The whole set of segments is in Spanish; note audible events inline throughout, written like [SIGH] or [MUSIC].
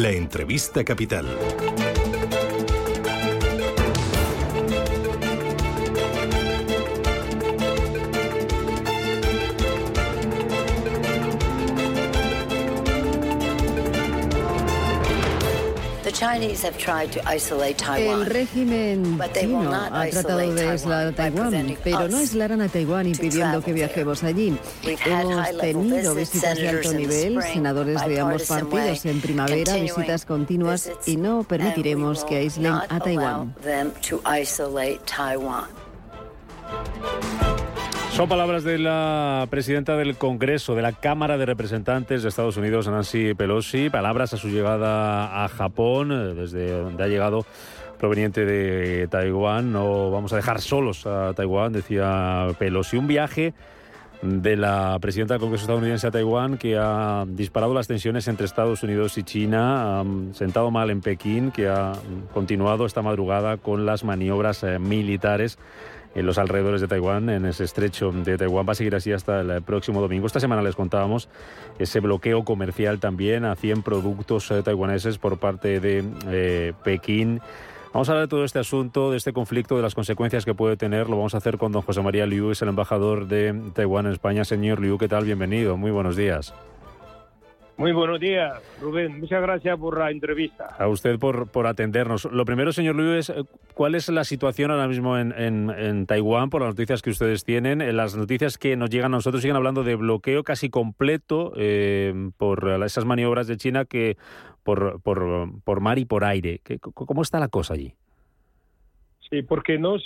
La entrevista capital. El régimen chino ha tratado de aislar a Taiwán, pero no aislarán a Taiwán impidiendo que viajemos allí. Hemos tenido visitas de alto nivel, senadores de ambos partidos en primavera, visitas continuas y no permitiremos que aíslen a Taiwán. Son palabras de la presidenta del Congreso, de la Cámara de Representantes de Estados Unidos, Nancy Pelosi. Palabras a su llegada a Japón, eh, desde donde ha llegado proveniente de Taiwán. No vamos a dejar solos a Taiwán, decía Pelosi. Un viaje de la presidenta del Congreso estadounidense a Taiwán que ha disparado las tensiones entre Estados Unidos y China, ha sentado mal en Pekín, que ha continuado esta madrugada con las maniobras eh, militares en los alrededores de Taiwán, en ese estrecho de Taiwán. Va a seguir así hasta el próximo domingo. Esta semana les contábamos ese bloqueo comercial también a 100 productos eh, taiwaneses por parte de eh, Pekín. Vamos a hablar de todo este asunto, de este conflicto, de las consecuencias que puede tener. Lo vamos a hacer con don José María Liu, es el embajador de Taiwán en España. Señor Liu, ¿qué tal? Bienvenido. Muy buenos días. Muy buenos días, Rubén. Muchas gracias por la entrevista. A usted por, por atendernos. Lo primero, señor Luis, ¿cuál es la situación ahora mismo en, en, Taiwán por las noticias que ustedes tienen? En las noticias que nos llegan a nosotros siguen hablando de bloqueo casi completo eh, por esas maniobras de China que por, por, por mar y por aire. ¿Cómo está la cosa allí? Sí, porque no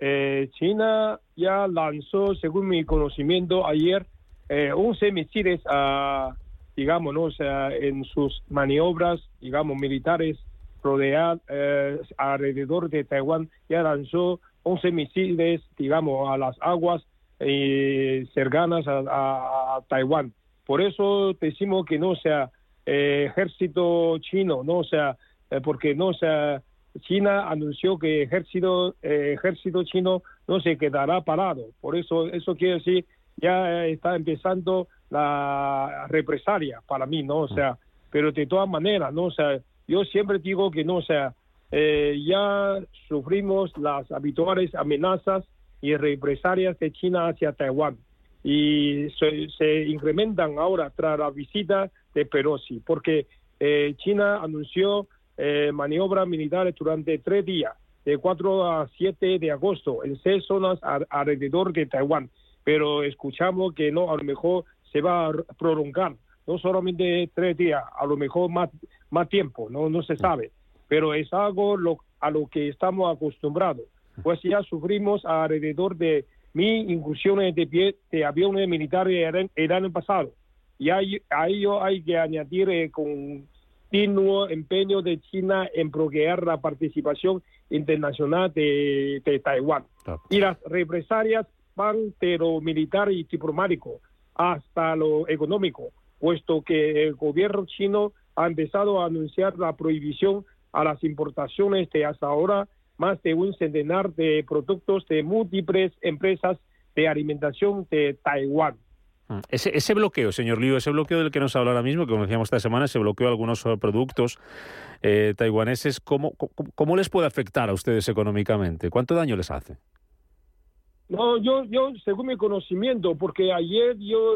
eh, China ya lanzó, según mi conocimiento, ayer eh, 11 misiles a digamos, ¿no? sea, en sus maniobras, digamos, militares rodear eh, alrededor de Taiwán, ya lanzó 11 misiles, digamos, a las aguas eh, cercanas a, Taiwán. Por eso decimos que no sea eh, ejército chino, no sea, eh, porque no sea, China anunció que ejército, ejército chino no se quedará parado. Por eso, eso quiere decir, ya está empezando la represalia para mí, ¿no? O sea, pero de todas maneras, ¿no? O sea, yo siempre digo que no, o sea, eh, ya sufrimos las habituales amenazas y represalias de China hacia Taiwán y se, incrementan ahora tras la visita de Pelosi, porque eh, China anunció eh, maniobras militares durante tres días, de 4 a 7 de agosto, en seis zonas alrededor de Taiwán, pero escuchamos que no, a lo mejor se va a prolongar, no solamente tres días, a lo mejor más, más tiempo, no, no se sabe, pero es algo a lo que estamos acostumbrados, pues ya sufrimos alrededor de mil incursiones de, pie, de aviones militares el año pasado, y a ello hay que añadir eh, continuo empeño de China en bloquear la participación internacional de, Taiwán. Y las represalias van de militar y diplomático hasta lo económico, puesto que el gobierno chino ha empezado a anunciar la prohibición a las importaciones de hasta ahora más de un centenar de productos de múltiples empresas de alimentación de Taiwán. Mm. Ese, ese, bloqueo, señor Liu, ese bloqueo del que nos habla ahora mismo, que como decíamos esta semana, se bloqueó algunos eh, productos eh, taiwaneses, ¿cómo, ¿cómo les puede afectar a ustedes económicamente? ¿Cuánto daño les hace? No, yo, yo, según mi conocimiento, porque ayer yo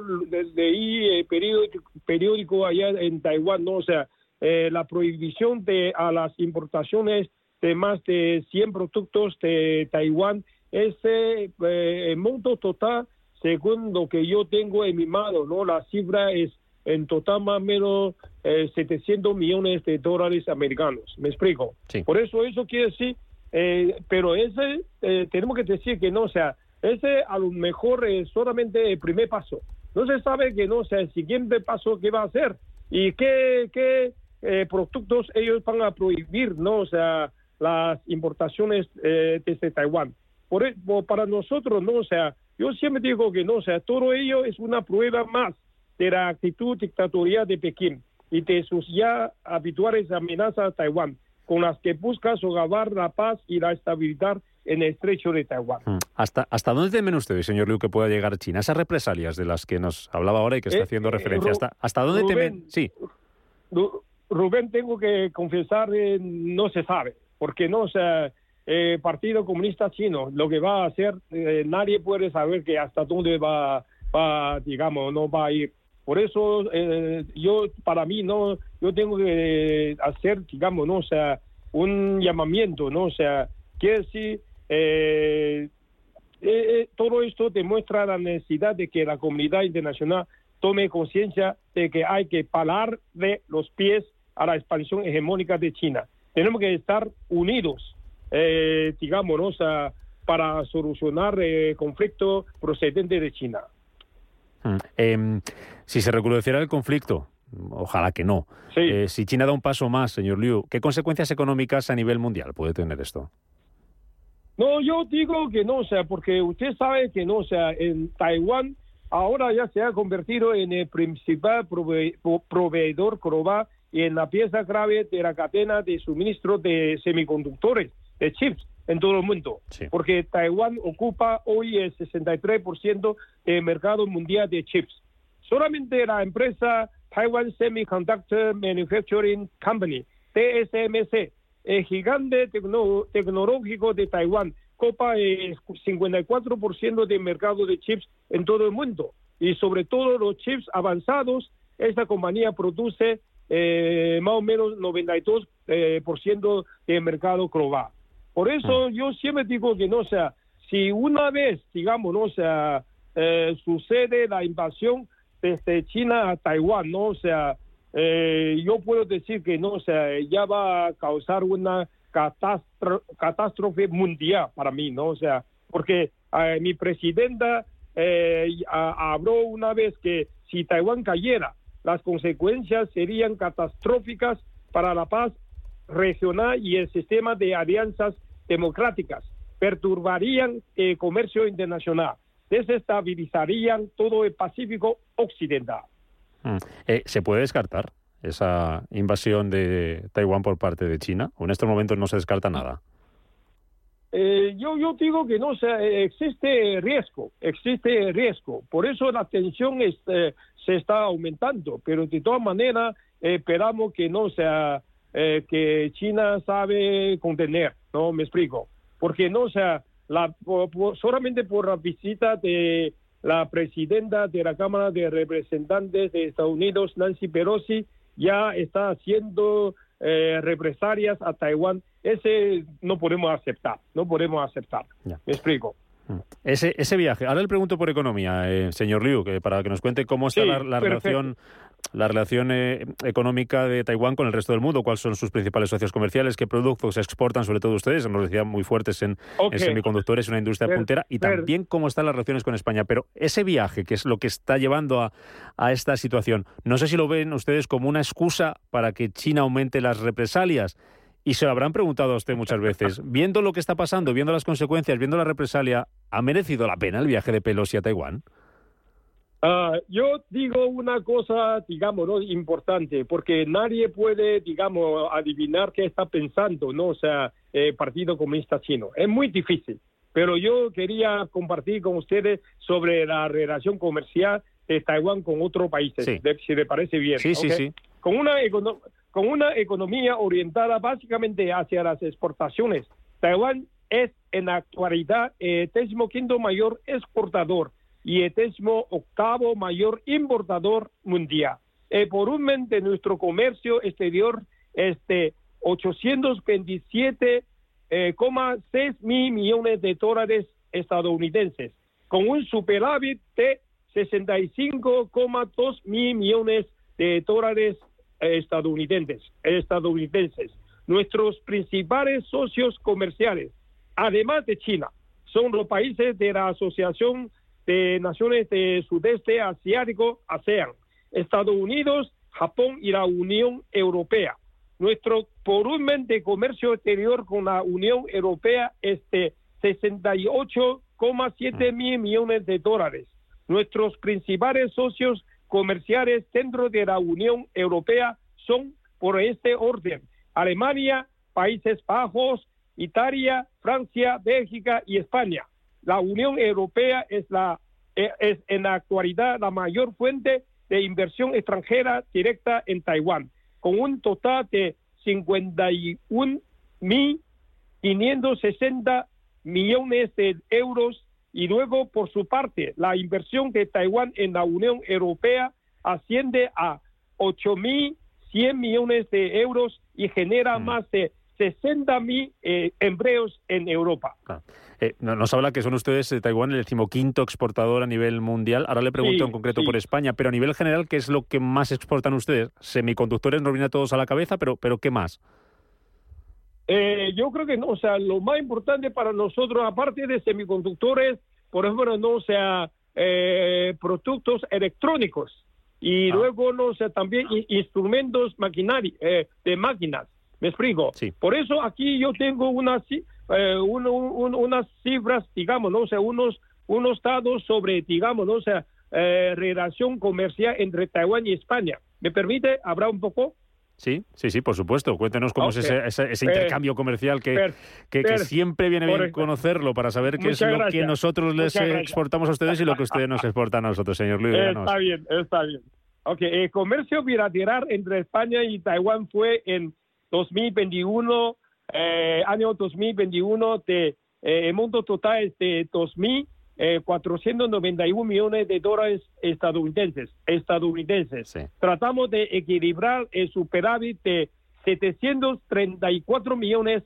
leí el periódico, periódico allá en Taiwán, ¿no? O sea, eh, la prohibición de a las importaciones de más de 100 productos de Taiwán, ese eh, monto total, según lo que yo tengo en mi mano, ¿no? La cifra es en total más o menos eh, 700 millones de dólares americanos. ¿Me explico? Por eso eso quiere decir eh, pero ese eh, tenemos que decir que no, o sea, ese a lo mejor es solamente el primer paso. No se sabe que no, sea, el siguiente paso que va a hacer y qué, qué eh, productos ellos van a prohibir, ¿no? O sea, las importaciones desde Taiwán. Por, e, para nosotros, ¿no? O sea, yo siempre digo que no, o sea, todo ello es una prueba más de la actitud dictatorial de Pekín y de sus ya habituales amenazas a Taiwán, con las que busca sogavar la paz y la estabilidad en el estrecho de Taiwán. Mm. ¿Hasta, ¿Hasta dónde temen ustedes, señor Liu, que pueda llegar China? Esas represalias de las que nos hablaba ahora y que está eh, haciendo referencia. ¿Hasta, hasta dónde temen? Sí. Rubén, tengo que confesar, eh, no se sabe, porque no, o sea, eh, Partido Comunista Chino, lo que va a hacer, nadie puede saber que hasta dónde va, va, digamos, no va a ir. Por eso eh, yo, para mí, no, yo tengo que hacer, digamos, no, o sea, un llamamiento, no, o sea, que si eh, eh, todo esto demuestra la necesidad de que la comunidad internacional tome conciencia de que hay que parar de los pies a la expansión hegemónica de China. Tenemos que estar unidos, sea, para solucionar el conflicto procedente de China. Mm. Em, si se recrudeciera el conflicto, ojalá que no. Eh, si China da un paso más, señor Liu, ¿qué consecuencias económicas a nivel mundial puede tener esto? No, yo digo que no, o sea, porque usted sabe que no, o sea, en Taiwán ahora ya se ha convertido en el principal proveedor global y en la pieza clave de la cadena de suministro de semiconductores, de chips en todo el mundo, porque Taiwán ocupa hoy el 63% del mercado mundial de chips. Solamente la empresa Taiwan Semiconductor Manufacturing Company, TSMC, el gigante tecnológico de Taiwán, ocupa el 54% del mercado de chips en todo el mundo. Y sobre todo los chips avanzados, esta compañía produce eh, más o menos 92% eh, por ciento del mercado global. Por eso mm. yo siempre digo que no sea, si una vez, digamos, no sea, eh, sucede la invasión desde China a Taiwán, no o sea, eh, yo puedo decir que no, o sea, ya va a causar una catástrofe mundial para mí, ¿no? O sea, porque eh, mi presidenta habló una vez que si Taiwán cayera, las consecuencias serían catastróficas para la paz regional y el sistema de alianzas democráticas, perturbarían el comercio internacional, desestabilizarían todo el Pacífico Occidental. Mm. Eh, ¿Se puede descartar esa invasión de Taiwán por parte de China? ¿O en estos momentos no se descarta nada? Eh, yo, yo digo que no, existe riesgo, existe riesgo. Por eso la tensión este, se está aumentando, pero de todas maneras esperamos que no sea eh, que China sabe contener, ¿no? Me explico. Porque no, o sea, la, solamente por la visita de la presidenta de la Cámara de Representantes de Estados Unidos, Nancy Pelosi, ya está haciendo eh, represalias a Taiwán. Ese no podemos aceptar, no podemos aceptar. Me explico. Mm. Ese, ese viaje. Ahora le pregunto por economía, eh, señor Liu, que para que nos cuente cómo está la, relación la relación eh, económica de Taiwán con el resto del mundo, cuáles son sus principales socios comerciales, qué productos exportan, sobre todo ustedes, nos decían muy fuertes en, semiconductores, una industria puntera, y también cómo están las relaciones con España. Pero ese viaje, que es lo que está llevando a, a esta situación, no sé si lo ven ustedes como una excusa para que China aumente las represalias. Y se lo habrán preguntado a usted muchas veces. [LAUGHS] Viendo lo que está pasando, viendo las consecuencias, viendo la represalia, ¿ha merecido la pena el viaje de Pelosi a Taiwán? Ah, yo digo una cosa, digamos, ¿no? importante, porque nadie puede, digamos, adivinar qué está pensando, ¿no? O sea, el Partido Comunista Chino. Es muy difícil, pero yo quería compartir con ustedes sobre la relación comercial de Taiwán con otros países, si le parece bien. Sí, sí, sí. Con una, con una economía orientada básicamente hacia las exportaciones, Taiwán es en la actualidad el décimo quinto mayor exportador y el décimo octavo mayor importador mundial. Eh, por un mente nuestro comercio exterior es de 827,6 eh, mil millones de dólares estadounidenses, con un superávit de 65,2 mil millones de dólares estadounidenses. estadounidenses. nuestros principales socios comerciales, además de China, son los países de la Asociación de Naciones del Sudeste Asiático, ASEAN, Estados Unidos, Japón y la Unión Europea. Nuestro volumen de comercio exterior con la Unión Europea es de 68,7 mil millones de dólares. Nuestros principales socios comerciales dentro de la Unión Europea son por este orden Alemania, Países Bajos, Italia, Francia, Bélgica y España. La Unión Europea es, la, es en la actualidad la mayor fuente de inversión extranjera directa en Taiwán, con un total de 51.560 millones de euros y luego, por su parte, la inversión de Taiwán en la Unión Europea asciende a 8.100 millones de euros y genera mm. más de 60 mil eh, empleos en Europa. Eh, nos habla que son ustedes, de Taiwán, el decimoquinto exportador a nivel mundial. Ahora le pregunto en concreto por España, pero a nivel general, ¿qué es lo que más exportan ustedes? Semiconductores nos viene a todos a la cabeza, pero, pero ¿qué más? Eh, yo creo que no, o sea, lo más importante para nosotros, aparte de semiconductores, por ejemplo, no sea productos electrónicos y ah. luego no sea también instrumentos maquinari, de máquinas ¿Me explico? Por eso aquí yo tengo unas, eh, unas cifras, digamos, ¿no? o sea, unos, unos datos sobre, digamos, ¿no? o sea, eh, relación comercial entre Taiwán y España. ¿Me permite hablar un poco? Sí, sí, sí, por supuesto. Cuéntenos cómo es ese, ese, intercambio comercial que, que, siempre viene bien conocerlo para saber qué es lo que nosotros les exportamos a ustedes y lo que ustedes nos exportan a nosotros, señor Luis. Está bien, está bien. Ok, el comercio bilateral entre España y Taiwán fue en 2021, eh, año 2021, de, eh, el monto total es de 2.491 eh, millones de dólares estadounidenses. estadounidenses. Tratamos de equilibrar el superávit de 734 millones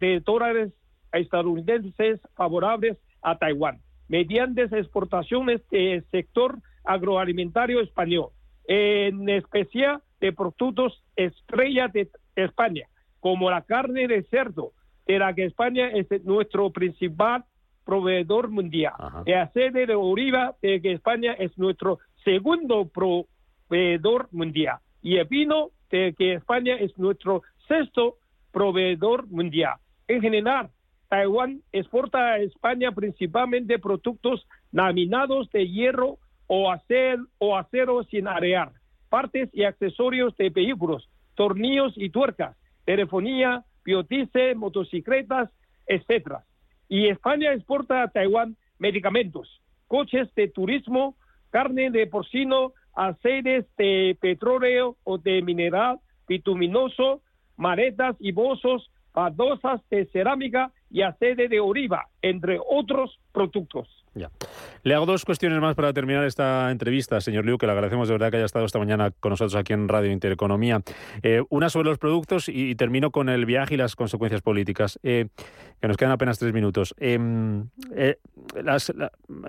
de dólares estadounidenses favorables a Taiwán mediante exportaciones del sector agroalimentario español, en especial de productos estrella de España, como la carne de cerdo, de la que España es nuestro principal proveedor mundial. El aceite de oliva, de que España es nuestro segundo proveedor mundial. Y el vino, de que España es nuestro sexto proveedor mundial. En general, Taiwán exporta a España principalmente productos laminados de hierro o acero, o acero sin arear, partes y accesorios de vehículos, tornillos y tuercas, telefonía, biotice, motocicletas, etcétera. Y España exporta a Taiwán medicamentos, coches de turismo, carne de porcino, aceites de petróleo o de mineral bituminoso, maretas y bozos, baldosas de cerámica y aceite de oliva, entre otros productos. Le hago dos cuestiones más para terminar esta entrevista, señor Liu, que le agradecemos de verdad que haya estado esta mañana con nosotros aquí en Radio Intereconomía. Eh, una sobre los productos y, termino con el viaje y las consecuencias políticas, eh, que nos quedan apenas tres minutos. Em, eh,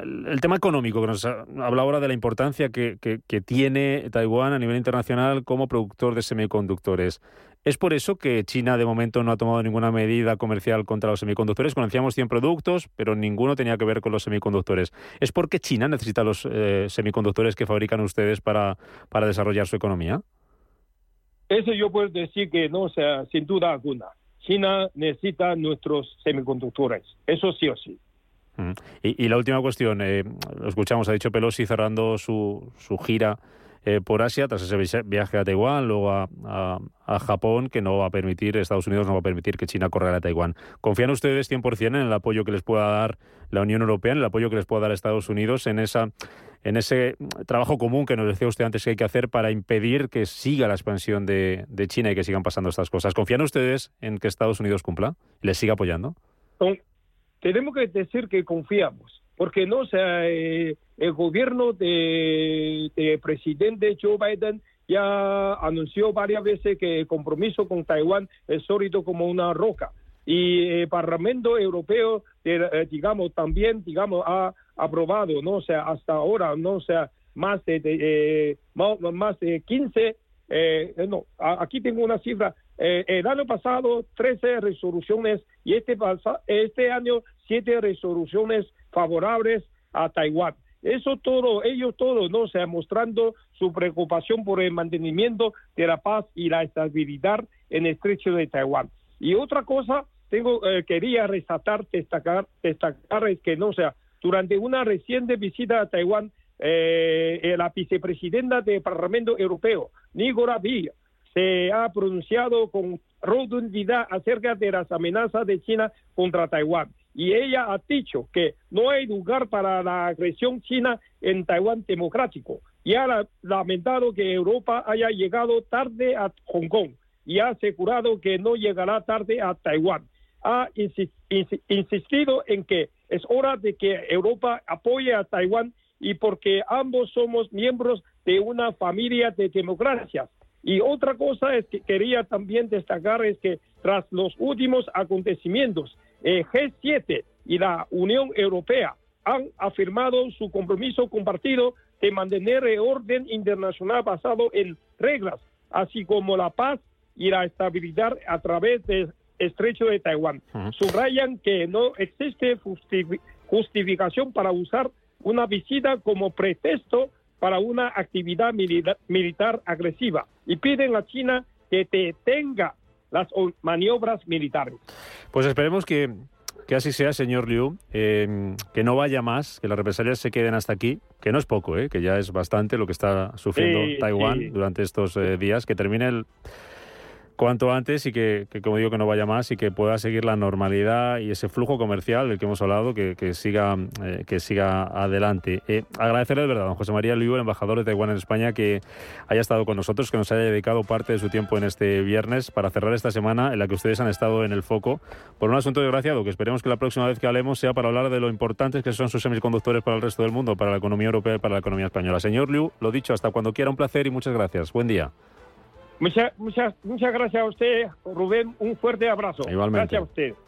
el tema económico, que nos habla ahora de la importancia que, tiene Taiwán a nivel internacional como productor de semiconductores. ¿Es por eso que China de momento no ha tomado ninguna medida comercial contra los semiconductores? Conocíamos 100 productos, pero ninguno tenía que ver con los semiconductores. ¿Es porque China necesita los eh, semiconductores que fabrican ustedes para, para desarrollar su economía? Eso yo puedo decir que no, sea, sin duda alguna. China necesita nuestros semiconductores, eso sí o sí. Y, la última cuestión, eh, lo escuchamos, ha dicho Pelosi cerrando su, su gira eh, por Asia, tras ese viaje a Taiwán, luego a, Japón, que no va a permitir, Estados Unidos no va a permitir que China corra a Taiwán. ¿Confían ustedes 100% en el apoyo que les pueda dar la Unión Europea, en el apoyo que les pueda dar Estados Unidos, en esa en ese trabajo común que nos decía usted antes que hay que hacer para impedir que siga la expansión de, China y que sigan pasando estas cosas. ¿Confían ustedes en que Estados Unidos cumpla? ¿Les siga apoyando? Tenemos que decir que confiamos porque no sea eh, el gobierno de, presidente Joe Biden ya anunció varias veces que el compromiso con Taiwán es sólido como una roca. Y el Parlamento Europeo eh, digamos también digamos ha aprobado no o sea hasta ahora no o sea más de, eh, más, de 15 no aquí tengo una cifra eh, el año pasado 13 resoluciones y este, este año 7 resoluciones favorables a Taiwán. Eso todo, ellos todos, ¿no? O sea, mostrando su preocupación por el mantenimiento de la paz y la estabilidad en el estrecho de Taiwán. Y otra cosa, tengo, eh, quería resaltar, destacar, destacar es que, no o sea, durante una reciente visita a Taiwán, eh, eh, la vicepresidenta del Parlamento Europeo, Nicola Villa, se ha pronunciado con rotundidad acerca de las amenazas de China contra Taiwán. Y ella ha dicho que no hay lugar para la agresión china en Taiwán democrático. Y ha lamentado que Europa haya llegado tarde a Hong Kong y ha asegurado que no llegará tarde a Taiwán. Ha insistido en que es hora de que Europa apoye a Taiwán y porque ambos somos miembros de una familia de democracias y otra cosa es que quería también destacar es que tras los últimos acontecimientos, el G7 y la Unión Europea han afirmado su compromiso compartido de mantener el orden internacional basado en reglas, así como la paz y la estabilidad a través del estrecho de Taiwán. Subrayan que no existe justificación para usar una visita como pretexto para una actividad militar, agresiva y piden a China que detenga las maniobras militares. Pues esperemos que, así sea, señor Liu, eh, que no vaya más, que las represalias se queden hasta aquí, que no es poco, eh, que ya es bastante lo que está sufriendo Taiwán durante estos eh, días, que termine el cuanto antes y que, como digo, que no vaya más y que pueda seguir la normalidad y ese flujo comercial del que hemos hablado, que, siga, eh, que siga adelante. Eh, agradecerle de verdad a don José María Liu, el embajador de Taiwán en España, que haya estado con nosotros, que nos haya dedicado parte de su tiempo en este viernes para cerrar esta semana en la que ustedes han estado en el foco por un asunto desgraciado, que esperemos que la próxima vez que hablemos sea para hablar de lo importantes que son sus semiconductores para el resto del mundo, para la economía europea y para la economía española. Señor Liu, lo dicho, hasta cuando quiera, un placer y muchas gracias. Buen día. Muchas, muchas, muchas gracias a usted, Rubén. Un fuerte abrazo. Igualmente. Gracias a usted.